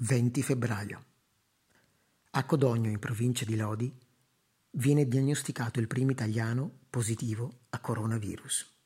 20 febbraio. A Codogno, in provincia di Lodi, viene diagnosticato il primo italiano positivo a coronavirus.